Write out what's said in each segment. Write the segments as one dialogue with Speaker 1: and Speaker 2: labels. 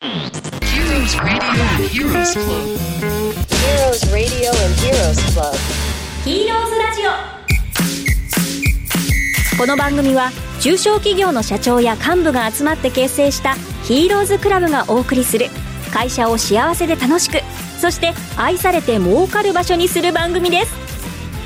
Speaker 1: Heroes Radio and Heroes Club.
Speaker 2: Heroes Radio and Heroes Club.
Speaker 3: ヒーローズラジオこの番組は中小企業の社長や幹部が集まって結成したヒーローズクラブがお送りする会社を幸せで楽しくそして愛されて儲かる場所にする番組です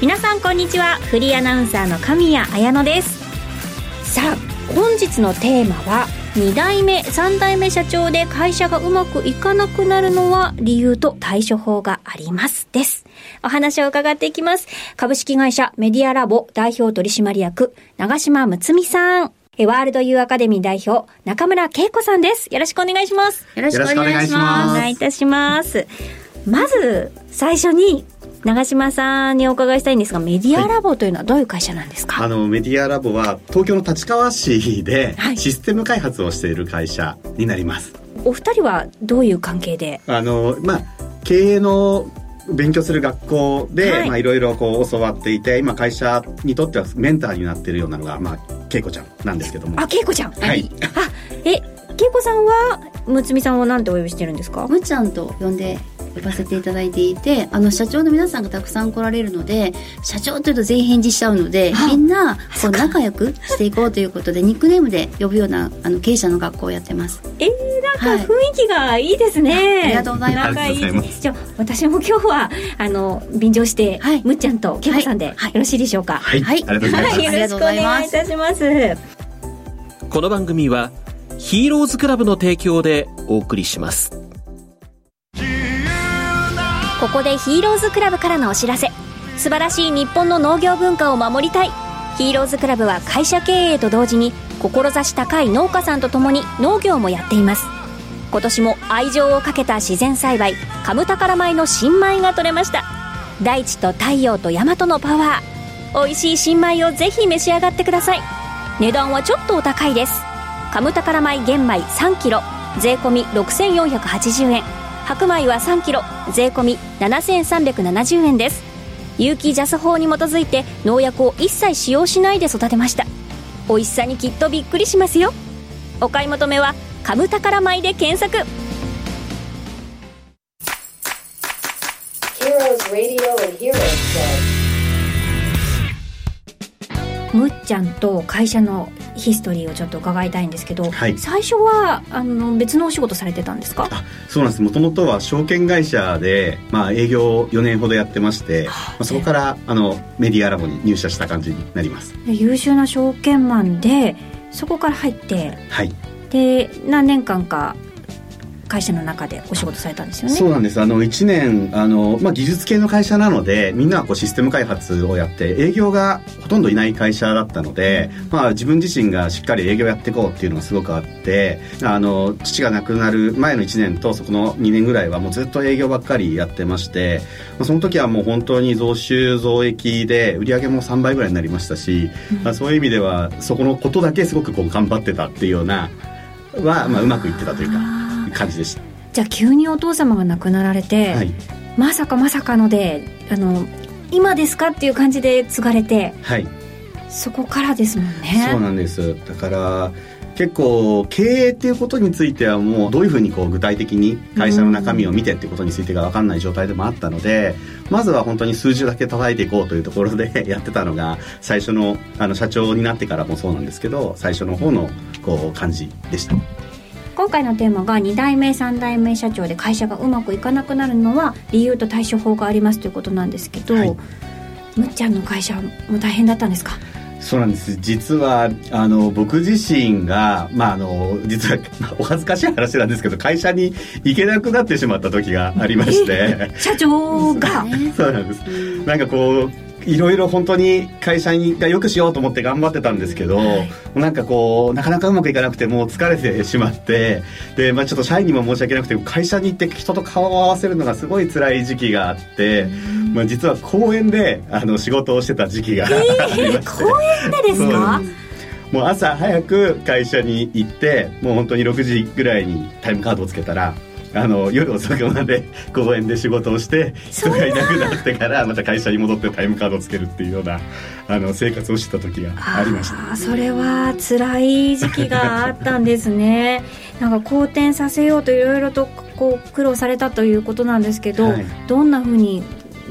Speaker 3: 皆さんこんにちはフリーアナウンサーの神谷綾乃ですさあ本日のテーマは2代目3代目社長で会社がうまくいかなくなるのは理由と対処法があります。です。お話を伺っていきます。株式会社メディアラボ代表取締役長島睦美さん。えワールドユーアカデミー代表中村恵子さんです。よろしくお願いします。
Speaker 4: よろしくお願いし
Speaker 3: お
Speaker 4: ます。
Speaker 3: 願いいたします。まず最初に長島さんにお伺いしたいんですがメディアラボというのはどういう会社なんですか、
Speaker 4: あのメディアラボは東京の立川市で
Speaker 3: はい。
Speaker 4: システム開発をしている会社になります。
Speaker 3: お二人はどういう関係で？
Speaker 4: あのまあ経営の勉強する学校で、
Speaker 3: はい。
Speaker 4: い、まあいろいろこう教わっていて今会社にとってはメンターになっているようなのがまあ恵子ちゃんなんですけども。
Speaker 3: あ、けいこちゃん。
Speaker 4: はい。
Speaker 3: あ、え、けいこさんは、むつみさんはなんてお呼びしてるんですか？
Speaker 5: むっちゃんと呼んで呼ばせていただいていてあの社長の皆さんがたくさん来られるので社長というと全員返事しちゃうので
Speaker 3: あ
Speaker 5: みんな
Speaker 3: そっか。
Speaker 5: こう仲良くしていこうということでニックネームで呼ぶようなあの経営者の学校をやってます。
Speaker 3: えー、なんか雰囲気がいいですね。
Speaker 5: ありがとうございます。
Speaker 3: 仲いい。
Speaker 4: ありがとうございます
Speaker 3: じゃあ、私も今日は、あの、便乗して、
Speaker 5: はい。
Speaker 3: むっちゃんとけいこさんで、
Speaker 5: はい。
Speaker 3: よろしいでしょうか？
Speaker 4: はい、
Speaker 5: はい。
Speaker 4: ありがとうございます。
Speaker 3: はい、よろしくお願いいたします。
Speaker 6: この番組はヒーローズクラブの提供でお送りします
Speaker 3: ここでヒーローズクラブからのお知らせ。素晴らしい日本の農業文化を守りたい。ヒーローズクラブは会社経営と同時に志高い農家さんと共に農業もやっています。今年も愛情をかけた自然栽培カムタカラ米の新米が取れました。大地と太陽と大和のパワー。美味しい新米をぜひ召し上がってください。値段はちょっとお高いです。カムタカラ米玄米3キロ税込6480円。白米は3キロ税込み7370円です。有機ジャス法に基づいて農薬を一切使用しないで育てました。美味しさにきっとびっくりしますよ。お買い求めは「カムタカラ米」で検索.むっちゃんと会社のヒストリーをちょっと伺いたいんですけど、
Speaker 4: はい。
Speaker 3: 最初はあの別のお仕事されてたんですか？
Speaker 4: あそうなんです。もともとは証券会社で、まあ、営業を4年ほどやってまして、まあ、そこからあのメディアラボに入社した感じになります。
Speaker 3: で優秀な証券マンでそこから入って
Speaker 4: はい。
Speaker 3: で何年間か会社の中でお仕事されたんですよね。
Speaker 4: そうなんです。あの1年あの、まあ、技術系の会社なのでみんなはこうシステム開発をやって営業がほとんどいない会社だったので、まあ、自分自身がしっかり営業やっていこうっていうのがすごくあってあの父が亡くなる前の1年とそこの2年ぐらいはもうずっと営業ばっかりやってまして、まあ、その時はもう本当に増収増益で売り上げも3倍ぐらいになりましたし、まあ、そういう意味ではそこのことだけすごくこう頑張ってたっていうようなは、まあ、うまくいってたというか。感じでした。
Speaker 3: じゃあ急にお父様が亡くなられて、
Speaker 4: はい。
Speaker 3: まさかまさかのであの今ですかっていう感じで継がれて
Speaker 4: はい。
Speaker 3: そこからですもんね。
Speaker 4: そうなんです。だから結構経営っていうことについてはもうどういうふうにこう具体的に会社の中身を見てっていうことについてが分かんない状態でもあったのでまずは本当に数字だけ叩いていこうというところで やってたのが最初のあの社長になってからもそうなんですけど最初の方のこう感じでした
Speaker 3: 今回のテーマが2代目3代目社長で会社がうまくいかなくなるのは理由と対処法がありますということなんですけど、
Speaker 4: はい
Speaker 3: むっちゃんの会社も大変だったんですか？
Speaker 4: そうなんです実はあの僕自身が、まあ、あの実はまあお恥ずかしい話なんですけど会社に行けなくなってしまった時がありまして。
Speaker 3: 社長が？
Speaker 5: ね
Speaker 4: そうなんです。なんかこう、いろいろ本当に会社がよくしようと思って頑張ってたんですけど、なんかこう、なかなかうまくいかなくてもう疲れてしまって、で、まあちょっと社員にも申し訳なくて、会社に行って人と顔を合わせるのがすごい辛い時期があって、まあ実は公園であの仕事をしてた時期がありまして。
Speaker 3: 公園でですか？
Speaker 4: もう朝早く会社に行ってもう本当に6時ぐらいにタイムカードをつけたらあの夜遅くまで公園で仕事をして人がいなくなってからまた会社に戻ってタイムカードをつけるっていうようなあの生活をしてた時がありました。
Speaker 3: それは辛い時期があったんですね。なんか好転させようといろいろとこう苦労されたということなんですけど、
Speaker 4: はい。
Speaker 3: どんなふうに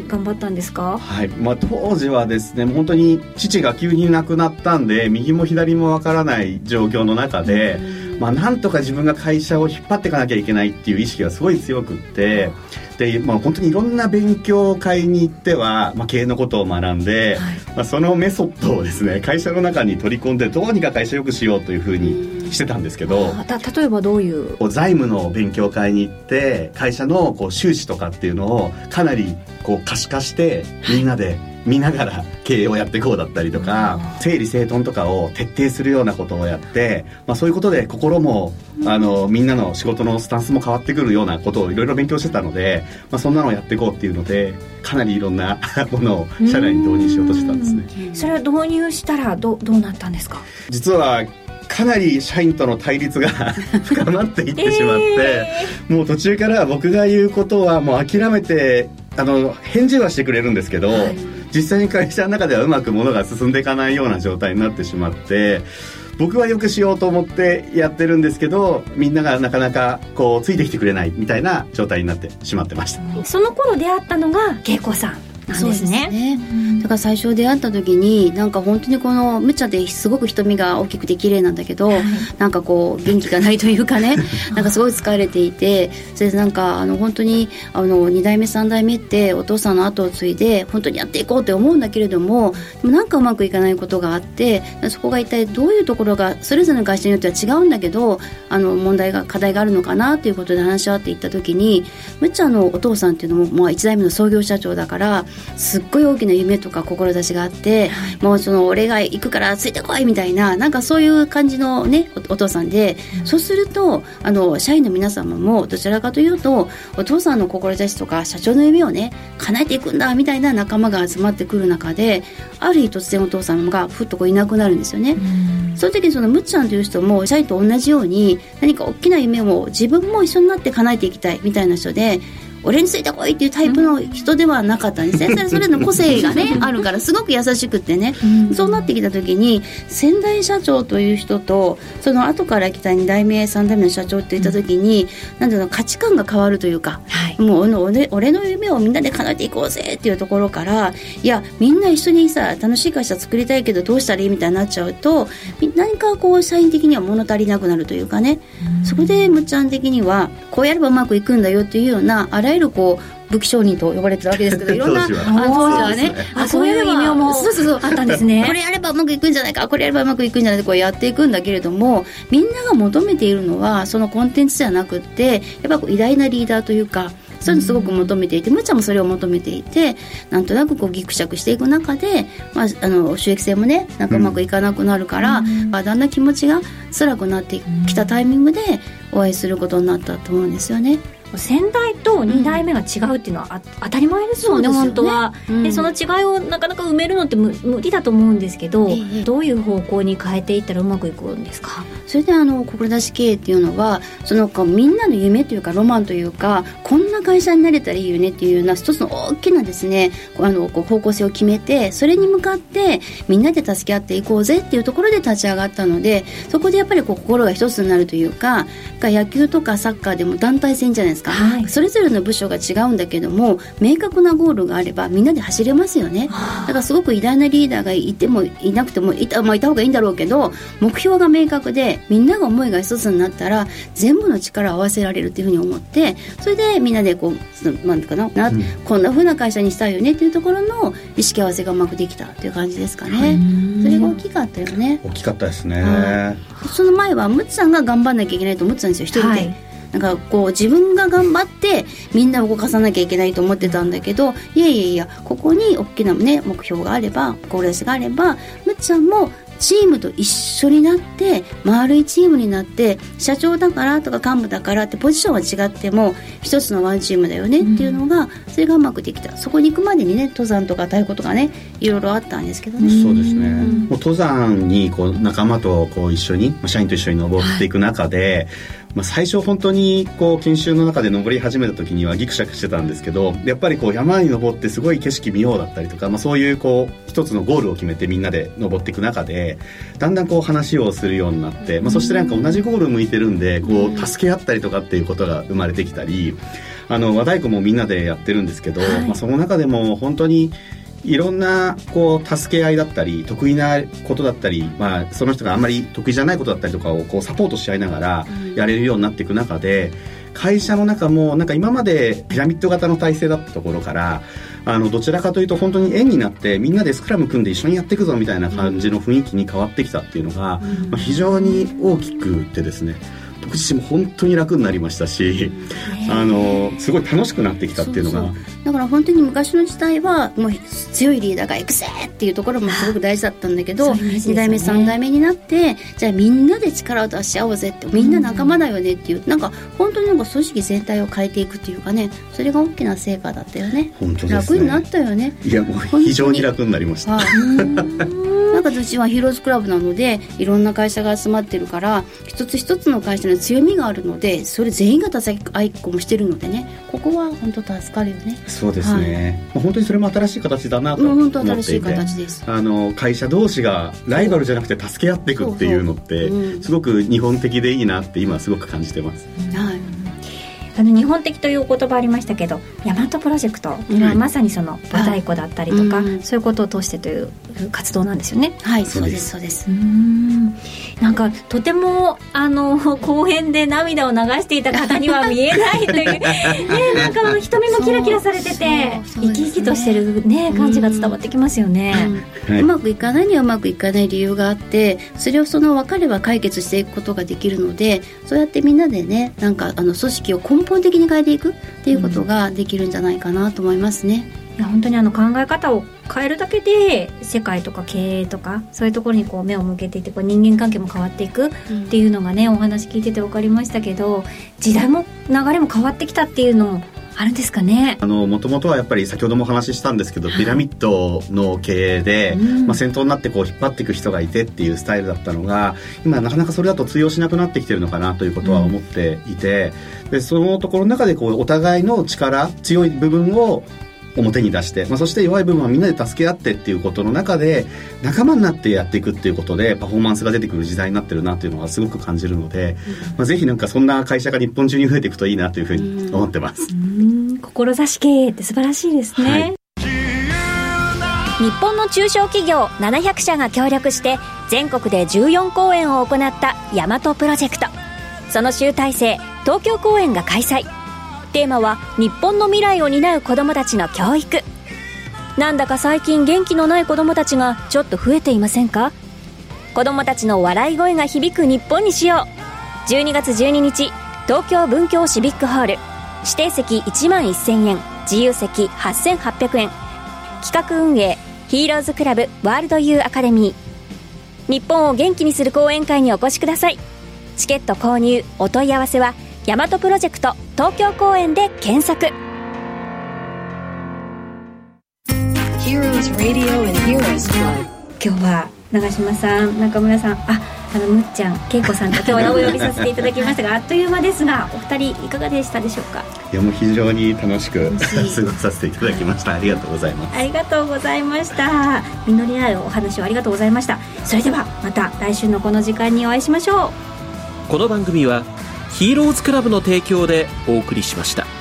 Speaker 3: 頑張ったんですか？
Speaker 4: はい。まあ、当時はですね本当に父が急に亡くなったんで右も左もわからない状況の中で、まあ、なんとか自分が会社を引っ張っていかなきゃいけないっていう意識がすごい強くってで、まあ、本当にいろんな勉強会に行っては、まあ、経営のことを学んで、まあ、そのメソッドをですね会社の中に取り込んでどうにか会社よくしようというふうにしてたんですけど。
Speaker 3: 例えばどういう
Speaker 4: 財務の勉強会に行って会社のこう収支とかっていうのをかなりこう可視化してみんなで見ながら経営をやっていこうだったりとか整理整頓とかを徹底するようなことをやって、まあ、そういうことで心もあのみんなの仕事のスタンスも変わってくるようなことをいろいろ勉強してたので、まあ、そんなのをやっていこうっていうのでかなりいろんな ものを社内に導入しようとしてたんですね。
Speaker 3: それを導入したらどどうなったんですか？
Speaker 4: 実はかなり社員との対立が 深まっていってしまって、もう途中から僕が言うことはもう諦めてあの返事はしてくれるんですけど、実際に会社の中ではうまくものが進んでいかないような状態になってしまって僕はよくしようと思ってやってるんですけどみんながなかなかこうついてきてくれないみたいな状態になってしまってました。
Speaker 3: その頃出会ったのが恵子さんなんですね。
Speaker 5: だから最初出会った時になんか本当にこのむっちゃですごく瞳が大きくて綺麗なんだけど、なんかこう元気がないというかね なんかすごい疲れていてそれでなんかあの本当にあの2代目3代目ってお父さんの後を継いで本当にやっていこうって思うんだけれどもでもなんかうまくいかないことがあってそこが一体どういうところがそれぞれの会社によっては違うんだけどあの問題が課題があるのかなということで話し合っていった時にむっちゃんのお父さんっていうのも、まあ、1代目の創業社長だからすっごい大きな夢とか志があって、もうその俺が行くからついてこいみたいななんかそういう感じのねおお父さんで、そうするとあの社員の皆様もどちらかというとお父さんの志とか社長の夢をね叶えていくんだみたいな仲間が集まってくる中である日突然お父さんがふっとこういなくなるんですよね。その時にそのむっちゃんという人も社員と同じように何か大きな夢を自分も一緒になって叶えていきたいみたいな人で俺についてこいっていうタイプの人ではなかったん。ですね。それの個性がねあるからすごく優しくってね、そうなってきた時に先代社長という人とその後から来た2代目3代目の社長って言った時に、なんていうの価値観が変わるというか、もう俺俺俺の夢をみんなで叶えていこうぜっていうところからいやみんな一緒にさ楽しい会社作りたいけどどうしたらいいみたいになっちゃうとみ何かこう社員的には物足りなくなるというかね、そこでむっちゃん的にはこうやればうまくいくんだよっていうようなあらゆるこう武器商人と呼ばれてたわけですけどいろんな
Speaker 4: 当時は
Speaker 5: ね
Speaker 3: あそういう異名も
Speaker 5: そうそうそう
Speaker 3: あったんですね
Speaker 5: これやればうまくいくんじゃないかこれやればうまくいくんじゃないかこうやっていくんだけれどもみんなが求めているのはそのコンテンツじゃなくてやっぱこう偉大なリーダーというかそういうのすごく求めていて、むっちゃもそれを求めていてなんとなくこうギクシャクしていく中で、まあ、あの収益性もねなんかうまくいかなくなるから、まあだんだん気持ちが辛くなってきたタイミングでお会いすることになったと思うんですよね。
Speaker 3: 先代と2代目が違うっていうのはあ当たり前ですもんね、本当は、
Speaker 5: うん。
Speaker 3: でその違いをなかなか埋めるのって無無理だと思うんですけど、
Speaker 5: ええ。
Speaker 3: どういう方向に変えていったらうまくいくんですか？
Speaker 5: それであの志経営っていうのはそのみんなの夢というかロマンというかこんな会社になれたらいいよねっていうような一つの大きなですねあのこう方向性を決めてそれに向かってみんなで助け合っていこうぜっていうところで立ち上がったのでそこでやっぱりこう心が一つになるというかが野球とかサッカーでも団体戦じゃないですか、
Speaker 3: はい。
Speaker 5: それぞれの部署が違うんだけども明確なゴールがあればみんなで走れますよね。だからすごく偉大なリーダーがいてもいなくてもいた,、まあ、いた方がいいんだろうけど目標が明確でみんなが思いが一つになったら全部の力を合わせられるっていうふうに思ってそれでみんなでこうそのなんていうかなな、こんなふうな会社にしたいよねっていうところの意識合わせがうまくできたっていう感じですかね。それが大きかったよね。
Speaker 4: 大きかったですね、
Speaker 5: はその前はムツさんが頑張んなきゃいけないと思ってたんですよ一人で、
Speaker 3: はい
Speaker 5: なんかこう自分が頑張ってみんなを動かさなきゃいけないと思ってたんだけどいやいやいやここに大きなね目標があれば志があればムツさんもチームと一緒になって丸いチームになって社長だからとか幹部だからってポジションは違っても一つのワンチームだよねっていうのが、それがうまくできた。そこに行くまでにね登山とか太鼓とかねいろいろあったんですけどね。
Speaker 4: そうですね、もう登山にこう仲間とこう一緒にまあ社員と一緒に登っていく中で、まあ、最初本当にこう研修の中で登り始めた時にはギクシャクしてたんですけどやっぱりこう山に登ってすごい景色見ようだったりとか、まあ、そういうこう一つのゴールを決めてみんなで登っていく中でだんだんこう話をするようになって、まあ、そしてなんか同じゴール向いてるんでこう助け合ったりとかっていうことが生まれてきたりあの和太鼓もみんなでやってるんですけど、まあ、その中でも本当にいろんなこう助け合いだったり得意なことだったり、まあ、その人があんまり得意じゃないことだったりとかをこうサポートし合いながらやれるようになっていく中で、会社の中もなんか今までピラミッド型の体制だったところからあのどちらかというと本当に円になってみんなでスクラム組んで一緒にやっていくぞみたいな感じの雰囲気に変わってきたっていうのが、まあ、非常に大きくてですね僕自身も本当に楽になりましたし、あのすごい楽しくなってきたっていうのが。
Speaker 5: だから本当に昔の時代はもう強いリーダーが行くぜっていうところもすごく大事だったんだけど、
Speaker 3: ね。
Speaker 5: 2代目3代目になってじゃあみんなで力を出し合おうぜってみんな仲間だよねっていう、なんか本当になんか組織全体を変えていくっていうかねそれが大きな成果だったよね。
Speaker 4: ね。
Speaker 5: 楽になったよね。
Speaker 4: いやもう非常に楽になりました。
Speaker 5: はいなんかうちはヒーローズクラブなのでいろんな会社が集まってるから一つ一つの会社の強みがあるのでそれ全員が助け合いっこもしてるのでね。ここは本当助かるよね。
Speaker 4: そうですね、まあ本当にそれも新しい形だなと思っていて
Speaker 5: 本当新しい形です。
Speaker 4: あの会社同士がライバルじゃなくて助け合っていくっていうのってすごく日本的でいいなって今すごく感じてます。
Speaker 5: はい。
Speaker 3: あの日本的というお言葉ありましたけど大和プロジェクトうまさにその和太鼓だったりとか、
Speaker 5: うん。
Speaker 3: そういうことを通してという活動なんですよね。
Speaker 5: はいそう
Speaker 4: で
Speaker 5: ですすそうです。
Speaker 3: うーん。なんかとてもあの公園で涙を流していた方には見えないという。ねなんか瞳もキラキラされてて生き生きとしてるね感じが伝わってきますよね。
Speaker 5: うん
Speaker 4: はい。う
Speaker 5: まくいかないにはうまくいかない理由があってそれをその分かれば解決していくことができるのでそうやってみんなでねなんかあの組織を根本的に変えていくっていうことができるんじゃないかなと思いますね。
Speaker 3: いや本当にあの考え方を変えるだけで世界とか経営とかそういうところにこう目を向けていってこう人間関係も変わっていくっていうのがねお話聞いてて分かりましたけど時代も流れも変わってきたっていうのもあるんですかね？
Speaker 4: あの元々はやっぱり先ほどもお話ししたんですけどピラミッドの経営で、
Speaker 3: うん。
Speaker 4: まあ、先頭になってこう引っ張っていく人がいてっていうスタイルだったのが今なかなかそれだと通用しなくなってきてるのかなということは思っていて、でそのところの中でこうお互いの力強い部分を表に出して、まあ、そして弱い部分はみんなで助け合ってっていうことの中で仲間になってやっていくっていうことでパフォーマンスが出てくる時代になってるなっていうのはすごく感じるので、まあ、ぜひなんかそんな会社が日本中に増えていくといいなというふうに思ってます。
Speaker 3: うん。志経営って素晴らしいですね、
Speaker 4: はい。
Speaker 3: 日本の中小企業700社が協力して全国で14公演を行った大和プロジェクト。その集大成東京公演が開催テーマは日本の未来を担う子どもたちの教育。なんだか最近元気のない子どもたちがちょっと増えていませんか？子どもたちの笑い声が響く日本にしよう。12月12日東京文京シビックホール。指定席1万1000円自由席8800円。企画運営ヒーローズクラブワールドユーアカデミー。日本を元気にする講演会にお越しください。チケット購入お問い合わせは大和プロジェクト東京公演で検索。
Speaker 2: Heroes Radio and Heroes Club.
Speaker 3: 今日は長嶋さん中村さんああのむっちゃん恵子さんと今日はお呼びさせていただきましたがあっという間ですがお二人いかがでしたでしょうか？
Speaker 4: いやもう非常に楽しく過ごさせていただきました。ありがとうございます。
Speaker 3: ありがとうございました。実り合うお話をありがとうございました。それではまた来週のこの時間にお会いしましょう。
Speaker 6: この番組はヒーローズクラブの提供でお送りしました。